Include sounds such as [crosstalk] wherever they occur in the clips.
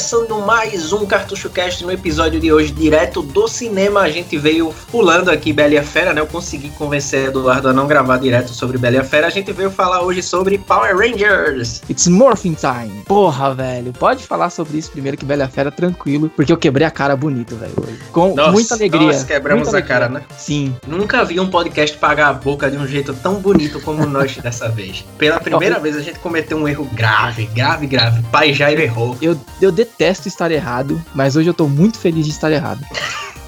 começando mais um Cartucho Cast no episódio de hoje, direto do cinema. A gente veio pulando aqui Bela e a Fera, né? Eu consegui convencer Eduardo a não gravar direto sobre Bela e a Fera. A gente veio falar hoje sobre Power Rangers. It's Morphin Time. Porra, velho. Pode falar sobre isso primeiro que Bela e a Fera tranquilo, porque eu quebrei a cara bonito, velho. Com nossa, muita alegria. Nós quebramos muita a cara, né? Sim. Nunca vi um podcast pagar a boca de um jeito tão bonito como nós [laughs] dessa vez. Pela primeira vez a gente cometeu um erro grave, grave, grave. Pai Jairo errou. Eu, eu detesto estar errado, mas hoje eu tô muito feliz de estar errado.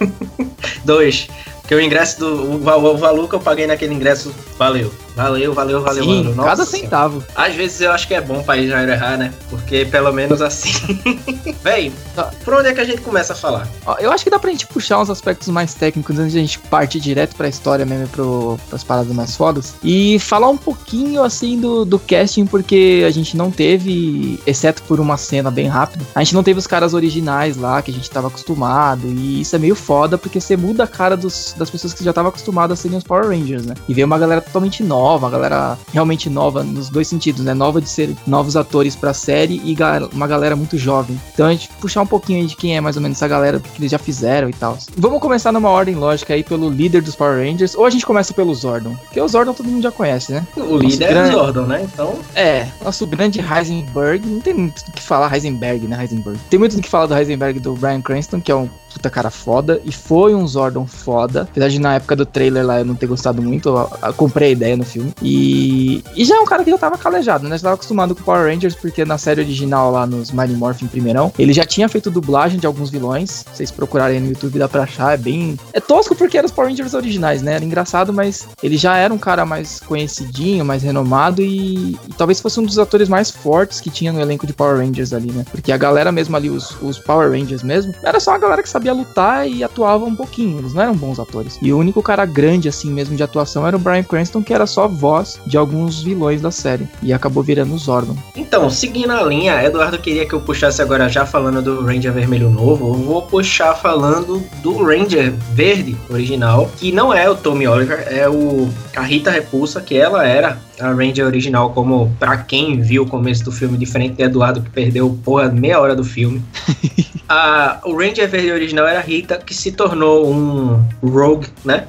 [laughs] Dois. Porque o ingresso do. O, o, valor que eu paguei naquele ingresso valeu. Valeu, valeu, valeu, Sim, valeu. Nossa cada centavo. Às vezes eu acho que é bom pra já errar, né? Porque pelo menos assim. [laughs] Véi, tá. por onde é que a gente começa a falar? Eu acho que dá pra gente puxar uns aspectos mais técnicos antes de a gente partir direto pra história mesmo, pro, pras paradas mais fodas. E falar um pouquinho assim do, do casting, porque a gente não teve, exceto por uma cena bem rápida, a gente não teve os caras originais lá que a gente tava acostumado. E isso é meio foda, porque você muda a cara dos, das pessoas que já estavam acostumadas a serem os Power Rangers, né? E veio uma galera totalmente nova nova, uma galera realmente nova nos dois sentidos, né? Nova de ser novos atores pra série e uma galera muito jovem. Então a gente puxar um pouquinho de quem é mais ou menos essa galera, o que eles já fizeram e tal. Vamos começar numa ordem lógica aí pelo líder dos Power Rangers, ou a gente começa pelo Zordon, porque o Zordon todo mundo já conhece, né? O nosso líder grande... é o Zordon, né? Então. É, nosso grande Heisenberg, não tem muito o que falar Heisenberg, né? Heisenberg. Tem muito o que falar do Heisenberg do Brian Cranston, que é um puta cara foda. E foi um Zordon foda. Apesar de na época do trailer lá eu não ter gostado muito, eu, eu comprei a ideia no filme. E, e já é um cara que já tava calejado, né? Já tava acostumado com Power Rangers, porque na série original lá nos Mighty Morphin primeirão, ele já tinha feito dublagem de alguns vilões. Vocês procurarem no YouTube dá pra achar. É bem. É tosco porque eram os Power Rangers originais, né? Era engraçado, mas ele já era um cara mais conhecidinho, mais renomado e, e talvez fosse um dos atores mais fortes que tinha no elenco de Power Rangers ali, né? Porque a galera mesmo ali, os, os Power Rangers mesmo, era só a galera que sabia sabia lutar e atuava um pouquinho. Eles não eram bons atores. E o único cara grande, assim mesmo, de atuação era o Brian Cranston, que era só voz de alguns vilões da série. E acabou virando o Zordon. Então, seguindo a linha, Eduardo queria que eu puxasse agora já falando do Ranger Vermelho Novo. Eu vou puxar falando do Ranger Verde original, que não é o Tommy Oliver, é o a Rita Repulsa, que ela era a Ranger original, como para quem viu o começo do filme, diferente de Eduardo, que perdeu porra meia hora do filme. a, [laughs] o Ranger Verde original era a Rita, que se tornou um rogue, né?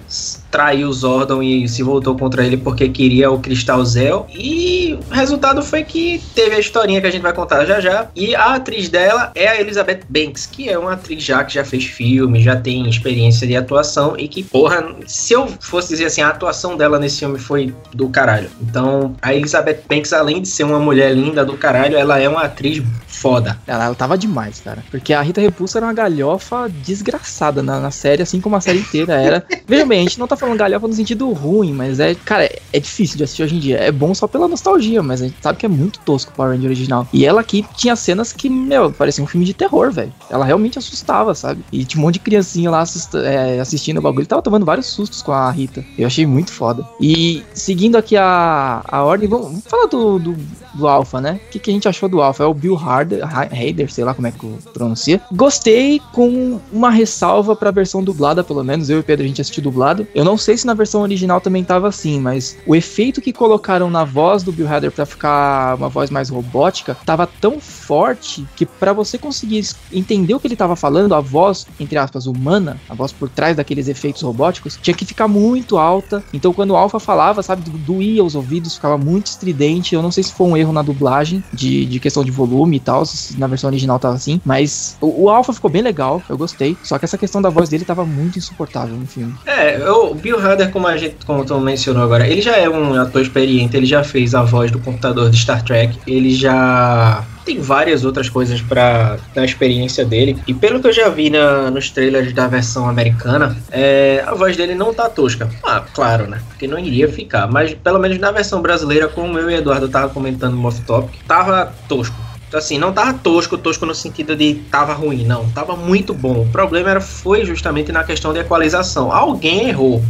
Traiu o Zordon e se voltou contra ele porque queria o Cristal Zel. E o resultado foi que teve a historinha que a gente vai contar já já. E a atriz dela é a Elizabeth Banks, que é uma atriz já que já fez filme, já tem experiência de atuação e que, porra, se eu fosse dizer assim, a atuação dela nesse filme foi do caralho. Então, a Elizabeth Banks, além de ser uma mulher linda do caralho, ela é uma atriz foda. Ela, ela tava demais, cara. Porque a Rita Repulsa era uma galhofa desgraçada na, na série, assim como a série inteira era. [laughs] Veja bem, a gente não tá falando galhofa no sentido ruim, mas é, cara, é, difícil de assistir hoje em dia. É bom só pela nostalgia, mas a gente sabe que é muito tosco o Power Ranger original. E ela aqui tinha cenas que, meu, parecia um filme de terror, velho. Ela realmente assustava, sabe? E tinha um monte de criancinha lá é, assistindo o bagulho. Tava tomando vários sustos com a Rita. Eu achei muito foda. E seguindo aqui a, a ordem, vamos, vamos falar do, do, do Alpha, né? O que, que a gente achou do Alpha? É o Bill Harder, Hader, sei lá como é que pronuncia. Gostei com uma ressalva pra versão dublada, pelo menos. Eu e o Pedro a gente assistiu dublado. Eu não sei se na versão original também tava assim, mas o efeito que colocaram na voz do Bill Hader para ficar uma voz mais robótica tava tão forte que para você conseguir entender o que ele tava falando, a voz, entre aspas, humana, a voz por trás daqueles efeitos robóticos, tinha que ficar muito alta. Então quando o Alpha falava, sabe, doía os ouvidos, ficava muito estridente. Eu não sei se foi um erro na dublagem de, de questão de volume e tal, na versão original tava assim, mas o, o Alpha ficou bem legal, eu gostei. Só que essa questão da voz dele tava muito insuportável no filme. É, o Bill Hader, como a gente, como tu mencionou agora, ele já é um ator experiente, ele já fez a voz do computador de Star Trek, ele já tem várias outras coisas para da experiência dele. E pelo que eu já vi na, nos trailers da versão americana, é, a voz dele não tá tosca. Ah, claro, né? Porque não iria ficar. Mas pelo menos na versão brasileira, como eu e Eduardo tava comentando no off-topic, tava tosco. Então, assim, não tava tosco, tosco no sentido de tava ruim, não. Tava muito bom. O problema era, foi justamente na questão de equalização. Alguém errou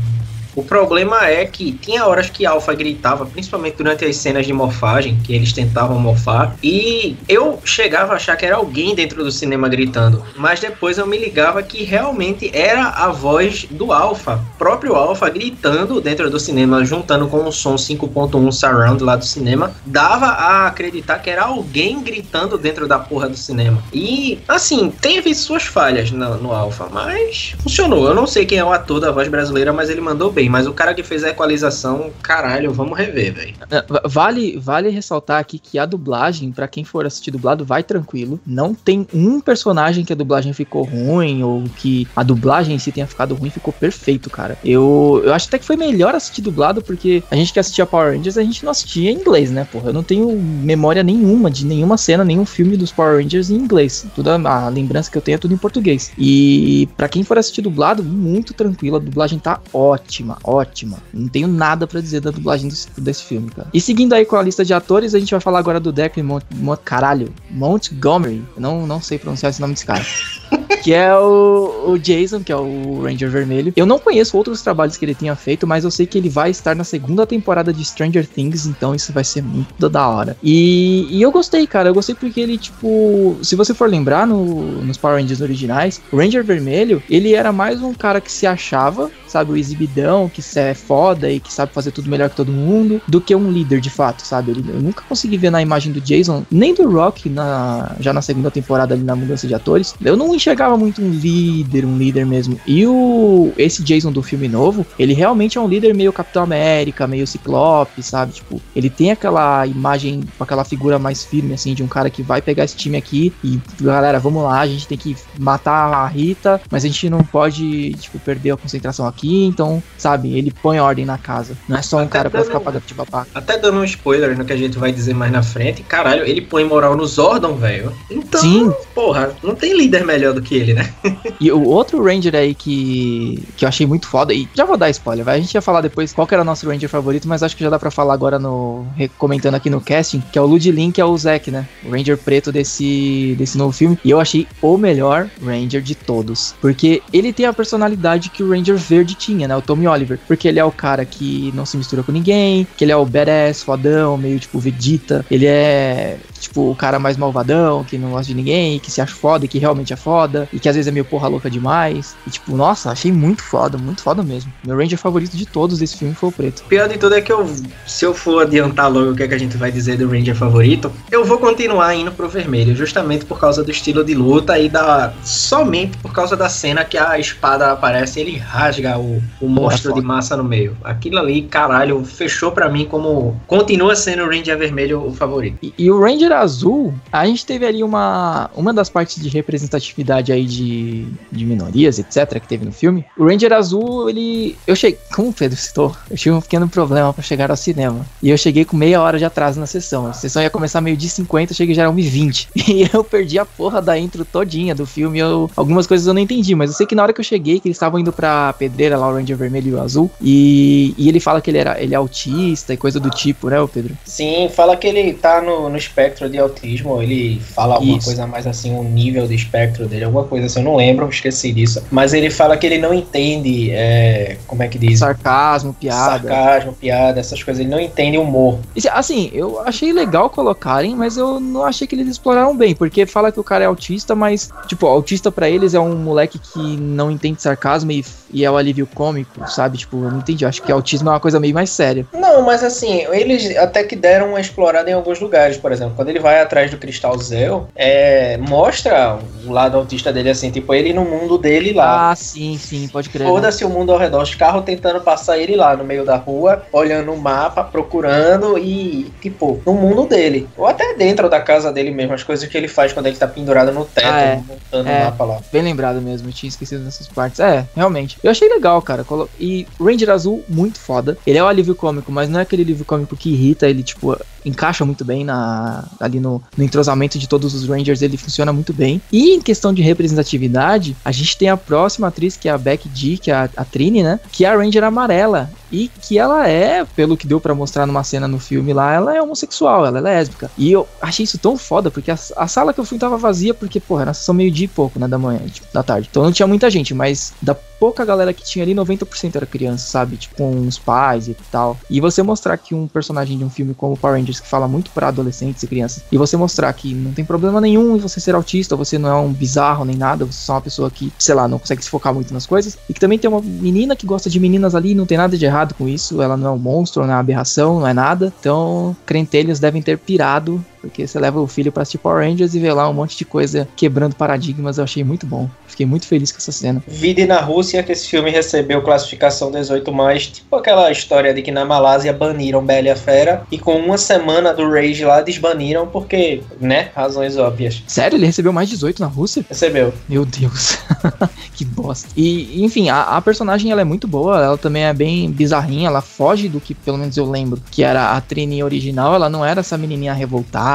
O problema é que tinha horas que Alpha gritava, principalmente durante as cenas de morfagem, que eles tentavam morfar, e eu chegava a achar que era alguém dentro do cinema gritando, mas depois eu me ligava que realmente era a voz do Alpha, próprio Alpha gritando dentro do cinema, juntando com o som 5.1 surround lá do cinema, dava a acreditar que era alguém gritando dentro da porra do cinema. E assim, teve suas falhas no, no Alpha, mas funcionou. Eu não sei quem é o ator da voz brasileira, mas ele mandou bem. Mas o cara que fez a equalização, caralho, vamos rever, velho. É, vale, vale ressaltar aqui que a dublagem, para quem for assistir dublado, vai tranquilo. Não tem um personagem que a dublagem ficou ruim ou que a dublagem em si tenha ficado ruim, ficou perfeito, cara. Eu, eu acho até que foi melhor assistir dublado, porque a gente que assistia Power Rangers, a gente não assistia em inglês, né, porra? Eu não tenho memória nenhuma de nenhuma cena, nenhum filme dos Power Rangers em inglês. Toda a lembrança que eu tenho é tudo em português. E para quem for assistir dublado, muito tranquilo, a dublagem tá ótima, ótima. Não tenho nada para dizer da dublagem desse, desse filme, cara. E seguindo aí com a lista de atores, a gente vai falar agora do Declan Mont, Mont, caralho, Montgomery. Não, não sei pronunciar esse nome desse cara. [laughs] que é o, o, Jason, que é o Ranger Vermelho. Eu não conheço outros trabalhos que ele tenha feito, mas eu sei que ele vai estar na segunda temporada de Stranger Things, então isso vai ser muito da hora. E, e eu gostei, cara. Eu gostei porque ele, tipo, se você for lembrar no, nos Power Rangers originais, o Ranger Vermelho, ele era mais um cara que se achava, sabe, o exibidão, que é foda e que sabe fazer tudo melhor que todo mundo, do que um líder de fato, sabe? Ele, eu nunca consegui ver na imagem do Jason, nem do Rock, na, já na segunda temporada ali na mudança de atores. Eu não enxergava muito um líder, um líder mesmo. E o esse Jason do filme novo, ele realmente é um líder meio Capitão América, meio Ciclope, sabe? Tipo, ele tem aquela imagem, aquela figura mais firme, assim, de um cara que vai pegar esse time aqui e, galera, vamos lá, a gente tem que matar a Rita, mas a gente não pode, tipo, perder a concentração aqui, então, sabe? Ele põe ordem na casa. Não é só um Até cara pra ficar pagando de babaca. Até dando um spoiler no que a gente vai dizer mais na frente, caralho, ele põe moral no Zordon, velho. Então, Sim. porra, não tem líder melhor do que ele, né? [laughs] e o outro Ranger aí que, que eu achei muito foda, e já vou dar spoiler, vai. A gente ia falar depois qual que era o nosso Ranger favorito, mas acho que já dá pra falar agora no. comentando aqui no casting, que é o Ludlin, que é o Zack, né? O Ranger preto desse, desse novo filme. E eu achei o melhor Ranger de todos. Porque ele tem a personalidade que o Ranger verde tinha, né? O Tommy Oliver. Porque ele é o cara que não se mistura com ninguém, que ele é o badass, fodão, meio tipo Vegeta. Ele é tipo, o cara mais malvadão, que não gosta de ninguém, que se acha foda e que realmente é foda, e que às vezes é meio porra louca demais. E tipo, nossa, achei muito foda, muito foda mesmo. Meu Ranger favorito de todos desse filme foi o preto. Pior de tudo é que eu, se eu for adiantar logo o que, é que a gente vai dizer do Ranger favorito, eu vou continuar indo pro vermelho, justamente por causa do estilo de luta e da. somente por causa da cena que a espada aparece e ele rasga o, o monstro de massa no meio. Aquilo ali, caralho, fechou para mim como. continua sendo o Ranger vermelho o favorito. E, e o Ranger azul, a gente teve ali uma, uma das partes de representatividade aí de, de minorias, etc, que teve no filme. O Ranger azul, ele... Eu cheguei... Como o Pedro citou, eu tive um pequeno problema para chegar ao cinema. E eu cheguei com meia hora de atraso na sessão. A sessão ia começar meio dia 50, eu cheguei já era 1h20. [laughs] E eu perdi a porra da intro todinha do filme. Eu, algumas coisas eu não entendi, mas eu sei que na hora que eu cheguei, que eles estavam indo pra pedreira lá, o Ranger vermelho e o azul, e, e ele fala que ele, era, ele é autista e coisa do tipo, né, Pedro? Sim, fala que ele tá no, no espectro espectro de autismo, ele fala alguma Isso. coisa mais assim, um nível de espectro dele, alguma coisa assim, eu não lembro, esqueci disso. Mas ele fala que ele não entende, é, como é que diz? Sarcasmo, piada. Sarcasmo, piada, essas coisas, ele não entende humor. Assim, eu achei legal colocarem, mas eu não achei que eles exploraram bem, porque fala que o cara é autista, mas, tipo, autista para eles é um moleque que não entende sarcasmo e, e é o alívio cômico, sabe? Tipo, eu não entendi, eu acho que autismo é uma coisa meio mais séria. Não, mas assim, eles até que deram uma explorada em alguns lugares, por exemplo, quando ele vai atrás do Cristal Zell, é, mostra o lado autista dele, assim, tipo, ele no mundo dele lá. Ah, sim, sim, pode crer. Foda-se né? o mundo ao redor, os carros tentando passar ele lá no meio da rua, olhando o mapa, procurando e, tipo, no mundo dele. Ou até dentro da casa dele mesmo, as coisas que ele faz quando ele tá pendurado no teto, ah, é. montando é, o mapa lá. Bem lembrado mesmo, eu tinha esquecido dessas partes. É, realmente. Eu achei legal, cara. E Ranger Azul, muito foda. Ele é um alívio cômico, mas não é aquele alívio cômico que irrita, ele, tipo, encaixa muito bem na, ali no, no entrosamento de todos os Rangers, ele funciona muito bem. E em questão de representatividade, a gente tem a próxima atriz, que é a Becky G, que é a, a Trini, né? Que é a Ranger amarela. E que ela é, pelo que deu para mostrar numa cena no filme lá, ela é homossexual, ela é lésbica. E eu achei isso tão foda, porque a, a sala que eu fui tava vazia, porque, porra, era só meio dia e pouco, né, da manhã, tipo, da tarde. Então não tinha muita gente, mas da pouca galera que tinha ali, 90% era criança, sabe? Tipo, com os pais e tal. E você mostrar que um personagem de um filme como Power Rangers, que fala muito para adolescentes e crianças, e você mostrar que não tem problema nenhum em você ser autista, você não é um bizarro nem nada, você é só uma pessoa que, sei lá, não consegue se focar muito nas coisas, e que também tem uma menina que gosta de meninas ali, não tem nada de errado com isso, ela não é um monstro, não é uma aberração, não é nada. Então, crentelhos devem ter pirado porque você leva o filho para assistir Power Rangers e vê lá um monte de coisa quebrando paradigmas. Eu achei muito bom. Fiquei muito feliz com essa cena. Vida na Rússia, que esse filme recebeu classificação 18+, tipo aquela história de que na Malásia baniram Bela e a Fera, e com uma semana do Rage lá desbaniram porque, né, razões óbvias. Sério? Ele recebeu mais 18 na Rússia? Recebeu. Meu Deus. [laughs] que bosta. E, enfim, a, a, personagem ela é muito boa, ela também é bem bizarrinha, ela foge do que, pelo menos eu lembro, que era a Trini original, ela não era essa menininha revoltada,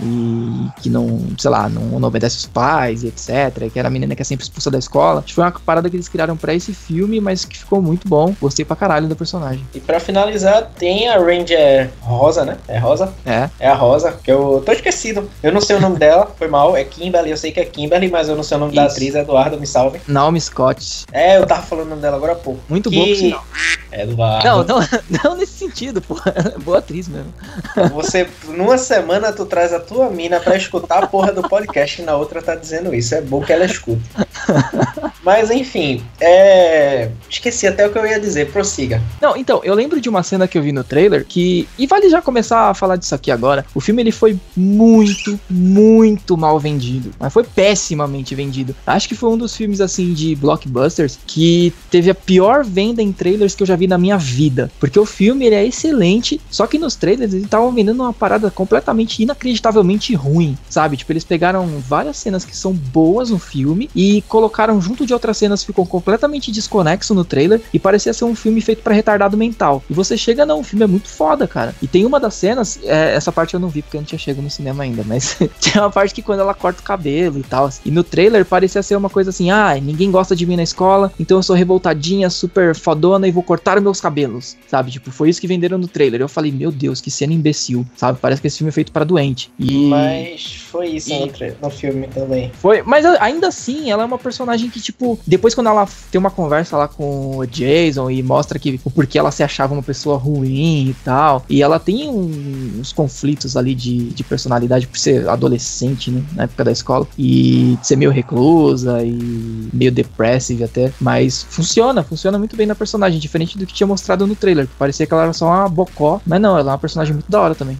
e que não, sei lá, não, não obedece os pais e etc. Que era a menina que é sempre expulsa da escola. Foi uma parada que eles criaram para esse filme, mas que ficou muito bom. Gostei pra caralho do personagem. E para finalizar, tem a Ranger Rosa, né? É Rosa? É. É a Rosa, que eu tô esquecido. Eu não sei o nome dela, foi mal. É Kimberly, eu sei que é Kimberly, mas eu não sei o nome Isso. da atriz. Eduardo, me salve. Naomi Scott. É, eu tava falando o nome dela agora há pouco. Muito que... bom, por sinal. Eduardo. Não, não, [laughs] não nesse sentido, pô. Boa atriz mesmo. Você, numa semana, tu traz a tua mina pra escutar a porra do podcast e na outra tá dizendo isso. É bom que ela escuta. Mas enfim, é... esqueci até o que eu ia dizer, prossiga. Não, então, eu lembro de uma cena que eu vi no trailer que. E vale já começar a falar disso aqui agora. O filme ele foi muito, muito mal vendido. Mas foi pessimamente vendido. Acho que foi um dos filmes assim de blockbusters que teve a pior venda em trailers que eu já vi na minha vida. Porque o filme ele é excelente, só que nos trailers eles estavam vendendo uma parada completamente inacreditavelmente ruim, sabe? Tipo, eles pegaram várias cenas que são boas no filme e colocaram junto de outras cenas que ficam completamente desconexo no trailer e parecia ser um filme feito para retardado mental. E você chega, não, o filme é muito foda, cara. E tem uma das cenas, é, essa parte eu não vi porque eu não tinha chegado no cinema ainda, mas [laughs] tem uma parte que quando ela corta o cabelo e tal. E no trailer parecia ser uma coisa assim: ah, ninguém gosta de mim na escola, então eu sou revoltadinha, super fodona e vou cortar meus cabelos, sabe? Tipo, foi isso que venderam no trailer. Eu falei, meu Deus, que cena imbecil, sabe? Parece que esse filme é feito para doente. E... Mas foi isso e... no, filme também. Foi, mas ainda assim, ela é uma personagem que, tipo, depois quando ela tem uma conversa lá com o Jason e mostra que o porquê ela se achava uma pessoa ruim e tal, e ela tem um, uns conflitos ali de, de personalidade por ser adolescente, né, na época da escola, e ser meio reclusa e meio depressive até, mas funciona, funciona muito bem na personagem, diferente do que tinha mostrado no trailer, que parecia que ela era só uma bocó, mas não, ela é uma personagem muito da hora também.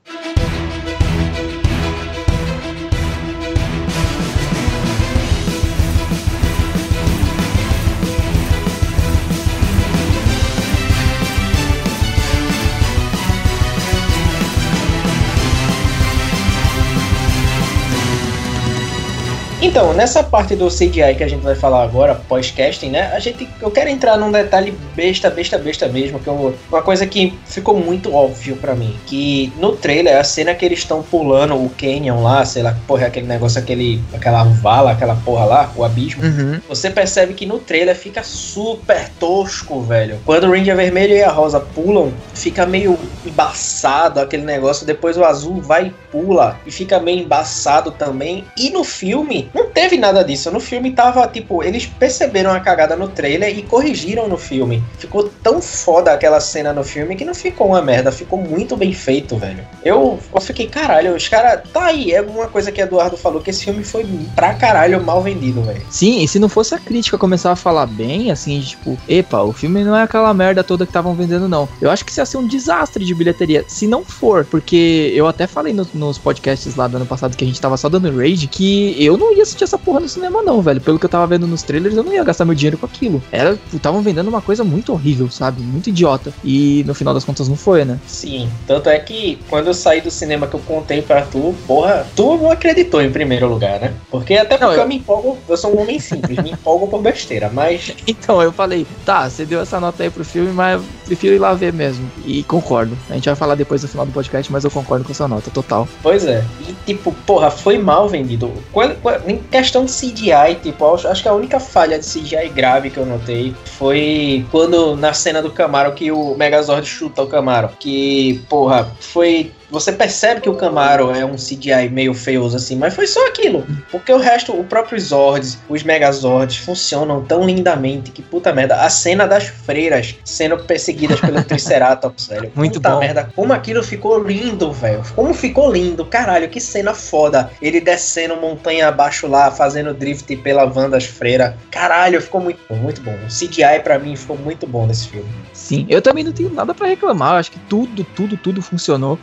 Então, nessa parte do CGI que a gente vai falar agora, pós-casting, né? A gente, eu quero entrar num detalhe besta, besta, besta mesmo, que eu, uma coisa que ficou muito óbvio para mim, que no trailer, a cena que eles estão pulando o canyon lá, sei lá, porra, é aquele negócio, aquele, aquela vala, aquela porra lá, o abismo, uhum. você percebe que no trailer fica super tosco, velho. Quando o Ranger Vermelho e a Rosa pulam, fica meio embaçado aquele negócio, depois o azul vai e pula, e fica meio embaçado também. E no filme, não teve nada disso. No filme tava, tipo, eles perceberam a cagada no trailer e corrigiram no filme. Ficou tão foda aquela cena no filme que não ficou uma merda, ficou muito bem feito, velho. Eu, eu fiquei, caralho, os caras. Tá aí, é uma coisa que Eduardo falou, que esse filme foi pra caralho mal vendido, velho. Sim, e se não fosse a crítica começar a falar bem, assim, tipo, epa, o filme não é aquela merda toda que estavam vendendo, não. Eu acho que isso ia ser um desastre de bilheteria. Se não for, porque eu até falei no, nos podcasts lá do ano passado que a gente tava só dando rage, que eu não ia assistir essa porra no cinema, não, velho. Pelo que eu tava vendo nos trailers, eu não ia gastar meu dinheiro com aquilo. Era, estavam vendendo uma coisa muito horrível, sabe? Muito idiota. E no final das contas não foi, né? Sim. Tanto é que quando eu saí do cinema que eu contei pra tu, porra, tu não acreditou em primeiro lugar, né? Porque até porque não, eu... eu... me empolgo, eu sou um homem simples, me empolgo por besteira, mas. [laughs] Então, eu falei, tá, você deu essa nota aí pro filme, mas eu prefiro ir lá ver mesmo. E concordo. A gente vai falar depois do final do podcast, mas eu concordo com essa nota, total. Pois é. E tipo, porra, foi mal vendido. Quando, quando questão de CGI, tipo, acho que a única falha de CGI grave que eu notei foi quando na cena do Camaro que o Megazord chuta o Camaro. Que, porra, foi você percebe que o Camaro é um CGI meio feioso assim, mas foi só aquilo. Porque o resto, o próprio Zords, os Megazords funcionam tão lindamente que puta merda. A cena das freiras sendo perseguidas pelo [laughs] Triceratops, velho. Muito puta bom. merda. Como aquilo ficou lindo, velho. Como ficou lindo. Caralho, que cena foda. Ele descendo montanha abaixo lá, fazendo drift pela van das freiras. Caralho, ficou muito bom, muito bom. O CGI pra mim ficou muito bom nesse filme. Sim, eu também não tenho nada pra reclamar. Eu acho que tudo, tudo, tudo funcionou.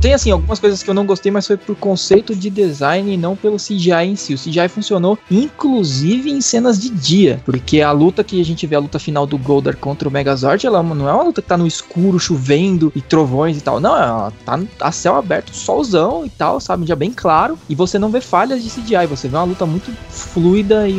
Tem assim algumas coisas que eu não gostei, mas foi por conceito de design e não pelo CGI em si. O CGI funcionou inclusive em cenas de dia, porque a luta que a gente vê, a luta final do Goldar contra o Megazord, ela não é uma luta que tá no escuro, chovendo e trovões e tal. Não, ela tá a céu aberto, solzão e tal, sabe? Um dia bem claro. E você não vê falhas de CGI, você vê uma luta muito fluida e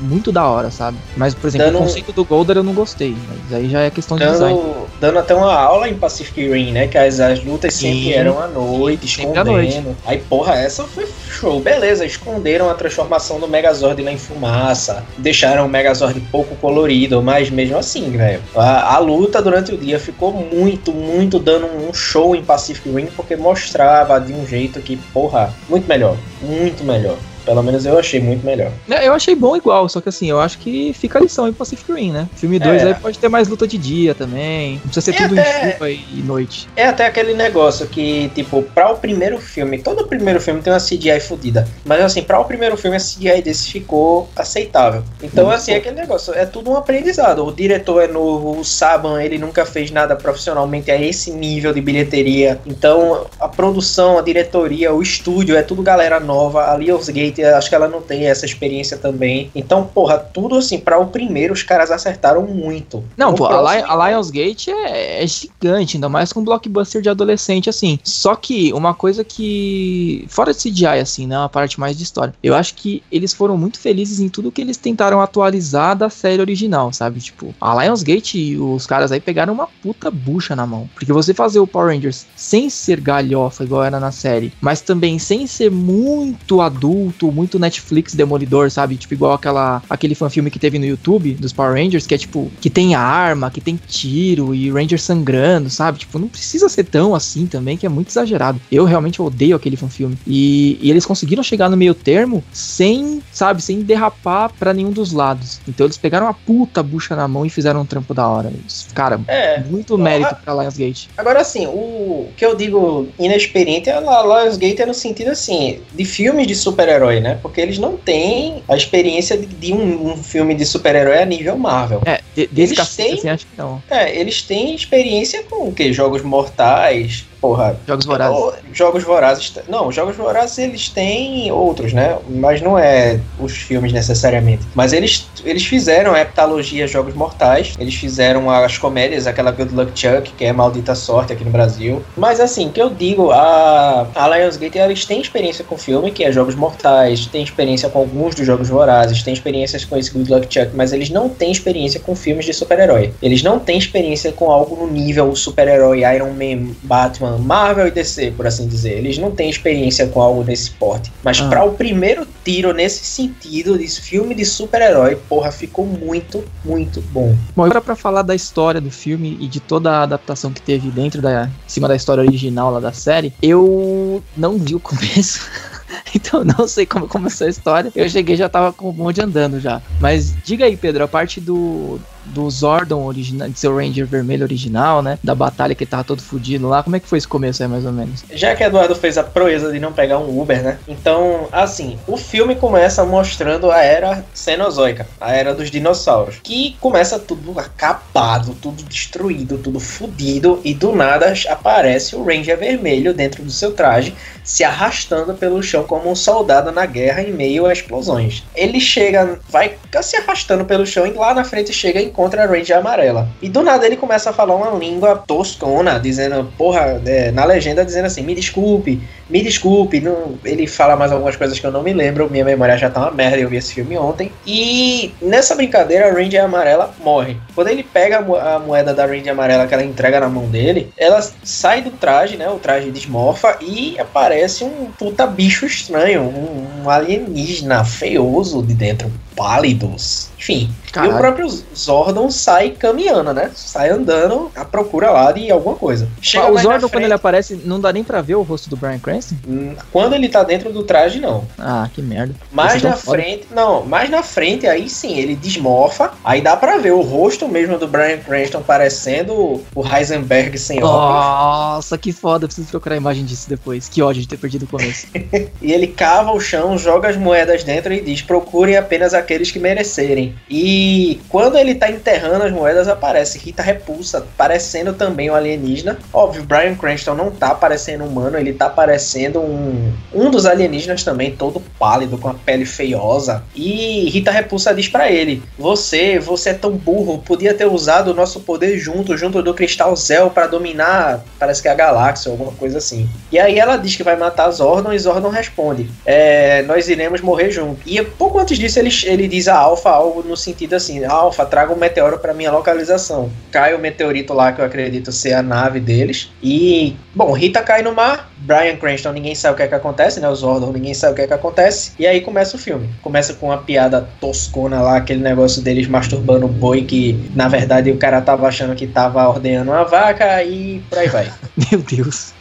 muito da hora, sabe? Mas, por exemplo, Dando- o conceito do Goldar eu não gostei. Mas aí já é questão de design. Dando, dando até uma aula em Pacific Rim, né? Que as, as lutas sempre Eram à noite, escondendo. noite. Aí, porra, essa foi show. Beleza, esconderam a transformação do Megazord lá em fumaça. Deixaram o Megazord pouco colorido, mas mesmo assim, velho. A, a luta durante o dia ficou muito, muito dando um show em Pacific Rim, porque mostrava de um jeito que, porra, muito melhor. Muito melhor. Pelo menos eu achei muito melhor. É, Eu achei bom igual, só que assim, eu acho que fica a lição aí pro Pacific Rim, né? Filme 2 É. aí pode ter mais luta de dia também. Não precisa ser É tudo até- em chuva e noite. É até aquele negócio que, tipo, pra o primeiro filme, todo primeiro filme tem uma CGI fodida. Mas assim, pra o primeiro filme a CGI desse ficou aceitável. Então, Muito assim, é aquele negócio, é tudo um aprendizado. O diretor é novo, o Saban, ele nunca fez nada profissionalmente a esse nível de bilheteria. Então, a produção, a diretoria, o estúdio, é tudo galera nova. A Lionsgate, acho que ela não tem essa experiência também. Então, porra, tudo assim, pra o primeiro os caras acertaram muito. Não, pô, a, próximo- a Lionsgate é, é gigante, ainda mais com um blockbuster de adolescente, assim. Só que uma coisa que. Fora de CGI, assim, né? Uma parte mais de história. Eu acho que eles foram muito felizes em tudo que eles tentaram atualizar da série original, sabe? Tipo, a Lionsgate e os caras aí pegaram uma puta bucha na mão. Porque você fazer o Power Rangers sem ser galhofa, igual era na série, mas também sem ser muito adulto, muito Netflix demolidor, sabe? Tipo, igual aquela, aquele fanfilme que teve no YouTube dos Power Rangers, que é tipo, que tem arma, que tem tiro e Ranger sangrando, sabe? Tipo, não precisa ser tão assim também, que é muito exagerado. Eu realmente odeio aquele fanfilme. E, e eles conseguiram chegar no meio termo sem, sabe, sem derrapar pra nenhum dos lados. Então eles pegaram uma puta bucha na mão e fizeram um trampo da hora. Cara, É, muito mérito pra Lionsgate. Agora, assim, o que eu digo inexperiente é a Lionsgate é no sentido, assim, de filmes de super-herói, né? Porque eles não têm a experiência de, de um, um filme de super-herói a nível Marvel. É, de, desse Eles têm- assim, acho que não. É, eles têm experiência com o quê? Jogos mortais, porra. Jogos Vorazes. ou- Jogos Vorazes. Não, Jogos Vorazes eles têm outros, né? Mas não é os filmes necessariamente. Mas eles, eles fizeram a heptalogia Jogos Mortais. Eles fizeram as comédias, aquela Good Luck Chuck, que é Maldita Sorte aqui no Brasil. Mas assim, que eu digo, a, a Lionsgate, eles têm experiência com filme, que é Jogos Mortais, tem experiência com alguns dos Jogos Vorazes, tem experiências com esse Good Luck Chuck, mas eles não têm experiência com filmes de super-herói. Eles não têm experiência com algo no nível super-herói, Iron Man, Batman, Marvel e DC, por assim dizer. Eles não têm experiência com algo desse porte. Mas Ah. pra o primeiro tiro nesse sentido, de filme de super-herói, porra, ficou muito, muito bom. Bom, agora pra falar da história do filme e de toda a adaptação que teve dentro da, em cima da história original lá da série, eu não vi o começo. [laughs] Então não sei como começou a história. Eu cheguei já tava com o bonde andando já. Mas diga aí, Pedro, a parte do do Zordon original, de seu Ranger vermelho original, né? Da batalha que ele tava todo fudido lá. Como é que foi esse começo aí, mais ou menos? Já que Eduardo fez a proeza de não pegar um Uber, né? Então, assim, o filme começa mostrando a era Cenozoica, a era dos dinossauros, que começa tudo acabado, tudo destruído, tudo fudido, e do nada aparece o Ranger vermelho dentro do seu traje, se arrastando pelo chão como um soldado na guerra em meio a explosões. Ele chega, vai se arrastando pelo chão e lá na frente chega encontra a Ranger amarela. E do nada ele começa a falar uma língua toscona, dizendo, porra, é, na legenda dizendo assim, me desculpe, me desculpe. Não... Ele fala mais algumas coisas que eu não me lembro, minha memória já tá uma merda, eu vi esse filme ontem. E nessa brincadeira, a Ranger amarela morre. Quando ele pega a moeda da Ranger amarela que ela entrega na mão dele, ela sai do traje, né? O traje desmorfa e aparece um puta bicho estranho, um, um alienígena feioso de dentro, pálidos. Enfim, e o próprio Zordon sai caminhando, né? Sai andando à procura lá de alguma coisa. Chega o Zordon, frente, quando ele aparece, não dá nem pra ver o rosto do Brian Cranston? Hum, quando ele tá dentro do traje, não. Ah, que merda. Mais na frente, não, mais na frente, aí sim, ele desmorfa, aí dá pra ver o rosto mesmo do Brian Cranston parecendo o Heisenberg sem óculos. Nossa, que foda, preciso procurar a imagem disso depois. Que ódio de ter perdido o começo. [laughs] e ele cava o chão, joga as moedas dentro e diz: procurem apenas aqueles que merecerem. E quando ele tá enterrando as moedas, aparece Rita Repulsa, parecendo também um alienígena. Óbvio, Brian Cranston não tá parecendo humano, ele tá parecendo um, um dos alienígenas também, todo pálido, com a pele feiosa. E Rita Repulsa diz para ele: Você, você é tão burro, podia ter usado o nosso poder junto, junto do Cristal Zell para dominar, parece que a galáxia, alguma coisa assim. E aí ela diz que vai matar Zordon e Zordon responde: é, Nós iremos morrer junto. E pouco antes disso ele, ele diz a Alpha algo no sentido assim: Alpha, traga um meteoro para minha localização. Cai o meteorito lá que eu acredito ser a nave deles. E, bom, Rita cai no mar. Brian Cranston, ninguém sabe o que é que acontece, né? Os Zordon, ninguém sabe o que é que acontece. E aí começa o filme. Começa com uma piada toscona lá, aquele negócio deles masturbando o boi, que na verdade o cara tava achando que tava ordenhando uma vaca e por aí vai. [laughs] Meu Deus.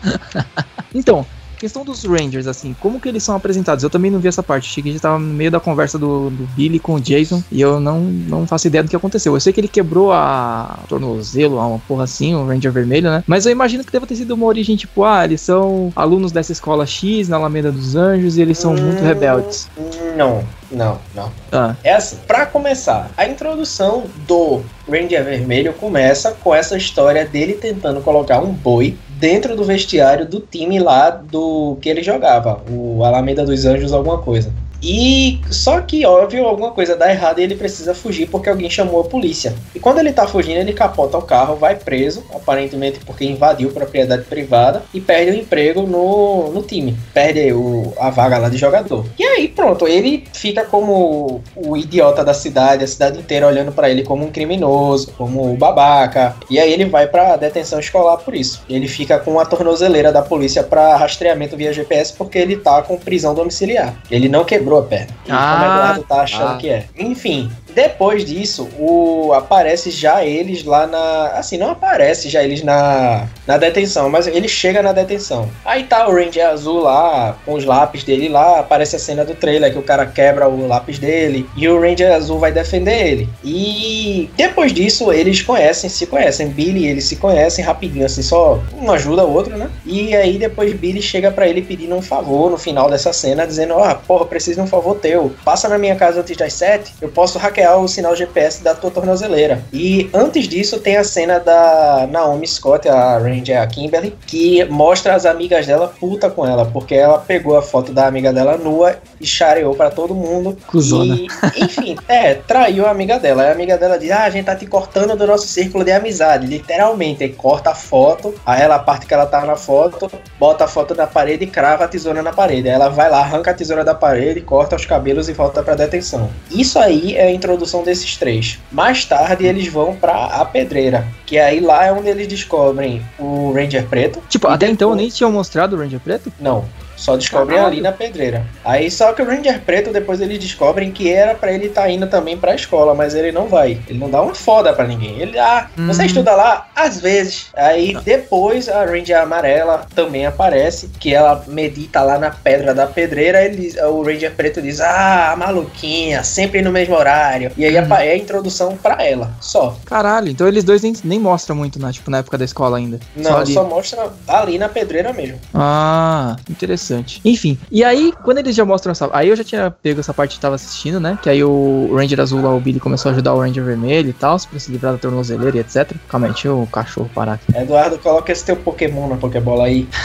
então, questão dos Rangers, assim, como que eles são apresentados? Eu também não vi essa parte. Achei que já tava no meio da conversa do, do, Billy com o Jason e eu não, não faço ideia do que aconteceu. Eu sei que ele quebrou a tornozelo, uma porra assim, o Ranger vermelho, né? Mas eu imagino que deva ter sido uma origem tipo, ah, eles são alunos dessa escola X na Alameda dos Anjos e eles são hum, muito rebeldes. Não, não, não. Ah. É assim, pra começar, a introdução do Ranger Vermelho começa com essa história dele tentando colocar um boi dentro do vestiário do time lá do que ele jogava, o Alameda dos Anjos, alguma coisa. E só que, óbvio, alguma coisa dá errado e ele precisa fugir porque alguém chamou a polícia. E quando ele tá fugindo, ele capota o carro, vai preso, aparentemente porque invadiu propriedade privada, e perde o emprego no, no time. Perde o, a vaga lá de jogador. E aí, pronto, ele fica como o idiota da cidade, a cidade inteira olhando para ele como um criminoso, como babaca. E aí ele vai pra detenção escolar por isso. Ele fica com a tornozeleira da polícia para rastreamento via GPS porque ele tá com prisão domiciliar. Ele não quebrou quebrou a perna. Ah, como o Eduardo tá achando ah. que é. Enfim, depois disso, o aparece já eles lá na. Assim, não aparece já eles na, na detenção, mas ele chega na detenção. Aí tá o Ranger azul lá, com os lápis dele lá, aparece a cena do trailer que o cara quebra o lápis dele e o Ranger azul vai defender ele. E depois disso, eles conhecem, se conhecem. Billy e ele se conhecem rapidinho, assim, só um ajuda o outro, né? E aí depois Billy chega para ele pedindo um favor no final dessa cena, dizendo: oh, porra, preciso de um favor teu. Passa na minha casa antes das sete, eu posso hackear hackear o sinal GPS da tua tornozeleira. E antes disso tem a cena da Naomi Scott, a Ranger a Kimberly, que mostra as amigas dela puta com ela, porque ela pegou a foto da amiga dela nua e chareou para todo mundo. Cusona. E, enfim, [laughs] é, traiu a amiga dela. a amiga dela diz: Ah, a gente tá te cortando do nosso círculo de amizade. Literalmente, aí corta a foto, aí ela, a parte que ela tá na foto, bota a foto na parede e crava a tesoura na parede. Aí ela vai lá, arranca a tesoura da parede, corta os cabelos e volta pra detenção. Isso aí é a introdução desses três. Mais tarde eles vão para a pedreira, que aí lá é onde eles descobrem o Ranger Preto. Tipo, até depois... então nem tinham mostrado o Ranger Preto? Não. Só descobrem Caralho. ali na pedreira. Aí só que o Ranger Preto, depois eles descobrem que era para ele estar tá indo também pra escola, mas ele não vai. Ele não dá uma foda para ninguém. Ele, ah, hum. você estuda lá? Às vezes. Aí depois a Ranger Amarela também aparece, que ela medita lá na pedra da pedreira. Ele, o Ranger Preto diz, ah, maluquinha, sempre no mesmo horário. E aí hum. é a introdução para ela, só. Caralho, então eles dois nem, nem mostram muito, né? Tipo, na época da escola ainda. Não, só, só mostra ali na pedreira mesmo. Ah, interessante interessante. Enfim, e aí, quando eles já mostram essa. Aí eu já tinha pego essa parte que tava assistindo, né? Que aí o Ranger azul lá, o Billy, começou a ajudar o Ranger vermelho e tal, pra se livrar da tornozeleira e etc. Calma aí, deixa o cachorro parar aqui. Eduardo, coloca esse teu Pokémon na Pokébola aí. [laughs]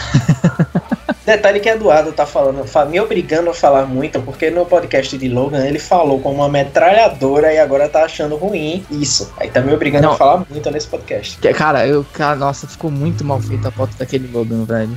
Detalhe que Eduardo tá falando, me obrigando a falar muito, porque no podcast de Logan ele falou com uma metralhadora e agora tá achando ruim isso. Aí tá me obrigando Não. a falar muito nesse podcast. Cara, eu, cara, nossa, ficou muito mal feita a foto daquele Logan, velho.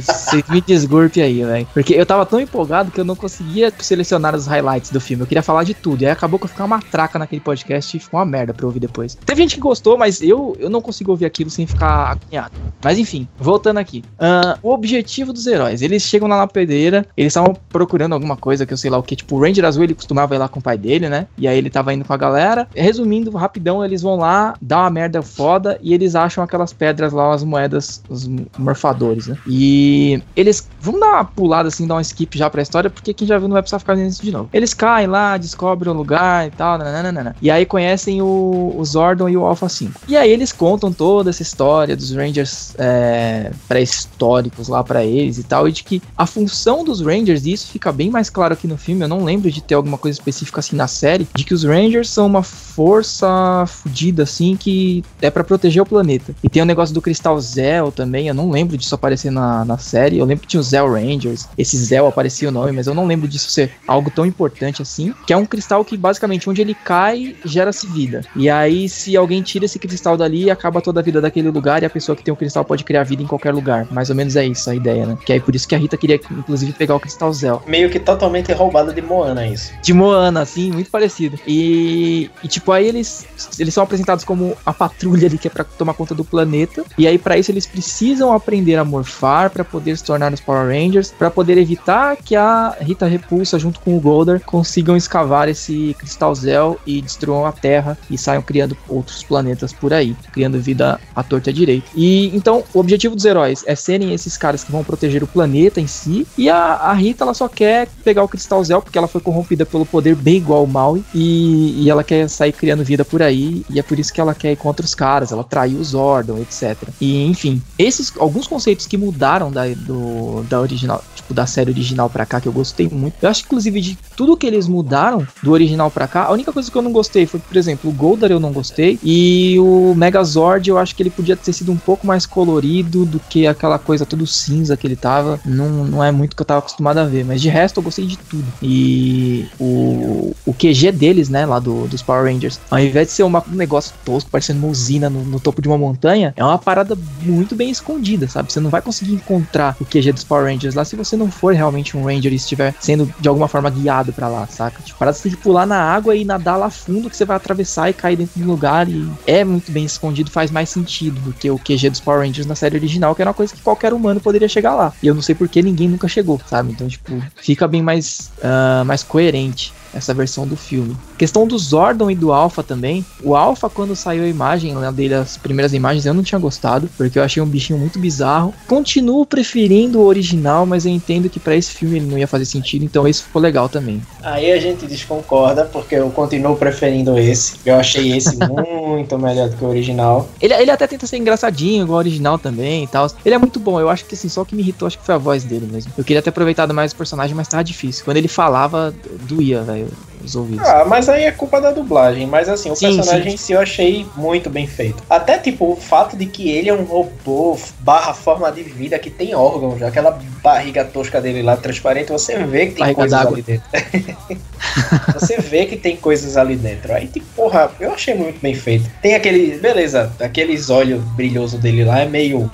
Você me desgurpe aí, velho. Porque eu tava tão empolgado que eu não conseguia selecionar os highlights do filme. Eu queria falar de tudo. E aí acabou que eu ficar uma traca naquele podcast e ficou uma merda pra eu ouvir depois. Teve gente que gostou, mas eu, eu não consigo ouvir aquilo sem ficar agoniado. Mas enfim, voltando aqui. Uh, o objetivo dos heróis. Eles chegam lá na pedreira, eles estavam procurando alguma coisa que eu sei lá o que. Tipo, o Ranger Azul ele costumava ir lá com o pai dele, né? E aí ele tava indo com a galera. Resumindo, rapidão, eles vão lá, dá uma merda foda e eles acham aquelas pedras lá, as moedas, os morfadores, né? E e eles. Vamos dar uma pulada assim, dar um skip já pra história, porque quem já viu não vai precisar ficar vendo isso de novo. Eles caem lá, descobrem o lugar e tal, nananana, e aí conhecem o, o Zordon e o Alpha 5. E aí eles contam toda essa história dos Rangers é, pré-históricos lá para eles e tal, e de que a função dos Rangers, e isso fica bem mais claro aqui no filme, eu não lembro de ter alguma coisa específica assim na série, de que os Rangers são uma força fodida assim que é para proteger o planeta. E tem o negócio do Cristal Zell também, eu não lembro disso aparecer na, na na série. Eu lembro que tinha o Zell Rangers, esse Zell aparecia o nome, mas eu não lembro disso ser algo tão importante assim. Que é um cristal que basicamente onde ele cai gera-se vida. E aí, se alguém tira esse cristal dali, acaba toda a vida daquele lugar e a pessoa que tem o cristal pode criar vida em qualquer lugar. Mais ou menos é isso a ideia, né? Que aí por isso que a Rita queria, inclusive, pegar o cristal Zell. Meio que totalmente roubado de Moana, isso. De Moana, assim, muito parecido. E, e tipo, aí eles, eles são apresentados como a patrulha ali que é pra tomar conta do planeta. E aí, para isso, eles precisam aprender a morfar, para poder se tornar os Power Rangers, para poder evitar que a Rita Repulsa junto com o Golder consigam escavar esse Cristal Zell e destruam a Terra e saiam criando outros planetas por aí, criando vida à torta e à direita. E então o objetivo dos heróis é serem esses caras que vão proteger o planeta em si, e a, a Rita ela só quer pegar o Cristal Zell porque ela foi corrompida pelo poder bem igual ao Maui e, e ela quer sair criando vida por aí, e é por isso que ela quer ir contra os caras, ela traiu os Zordon, etc. E enfim, esses alguns conceitos que mudaram da, do, da original, tipo, da série original pra cá, que eu gostei muito. Eu acho, inclusive, de tudo que eles mudaram do original pra cá, a única coisa que eu não gostei foi, por exemplo, o Goldar eu não gostei, e o Megazord eu acho que ele podia ter sido um pouco mais colorido do que aquela coisa tudo cinza que ele tava. Não, não é muito que eu tava acostumado a ver, mas de resto eu gostei de tudo. E o, o QG deles, né, lá do, dos Power Rangers, ao invés de ser uma, um negócio tosco, parecendo uma usina no, no topo de uma montanha, é uma parada muito bem escondida, sabe? Você não vai conseguir encontrar encontrar o QG dos Power Rangers lá se você não for realmente um Ranger e estiver sendo de alguma forma guiado para lá, saca? Tipo, parada você tem que pular na água e nadar lá fundo que você vai atravessar e cair dentro de um lugar e é muito bem escondido, faz mais sentido do que o QG dos Power Rangers na série original, que era uma coisa que qualquer humano poderia chegar lá. E eu não sei por que ninguém nunca chegou, sabe? Então, tipo, fica bem mais, uh, mais coerente essa versão do filme. Questão do Zordon e do Alpha também. O Alpha, quando saiu a imagem né, dele, as primeiras imagens, eu não tinha gostado, porque eu achei um bichinho muito bizarro. Continuo preferindo o original, mas eu entendo que para esse filme ele não ia fazer sentido, então esse ficou legal também. Aí a gente desconcorda, porque eu continuo preferindo esse. Eu achei esse [laughs] muito melhor do que o original. Ele, ele até tenta ser engraçadinho, igual o original também e tal. Ele é muito bom, eu acho que assim, só o que me irritou acho que foi a voz dele mesmo. Eu queria ter aproveitado mais o personagem, mas tava difícil. Quando ele falava, doía, velho os ouvidos. Ah, mas aí é culpa da dublagem. Mas assim, o sim, personagem sim. em si eu achei muito bem feito. Até tipo, o fato de que ele é um robô barra forma de vida que tem órgãos, aquela barriga tosca dele lá transparente, você vê que tem barriga coisas ali dentro. [laughs] você vê que tem coisas ali dentro. Aí, tipo, porra, eu achei muito bem feito. Tem aquele, beleza, aqueles olhos brilhosos dele lá é meio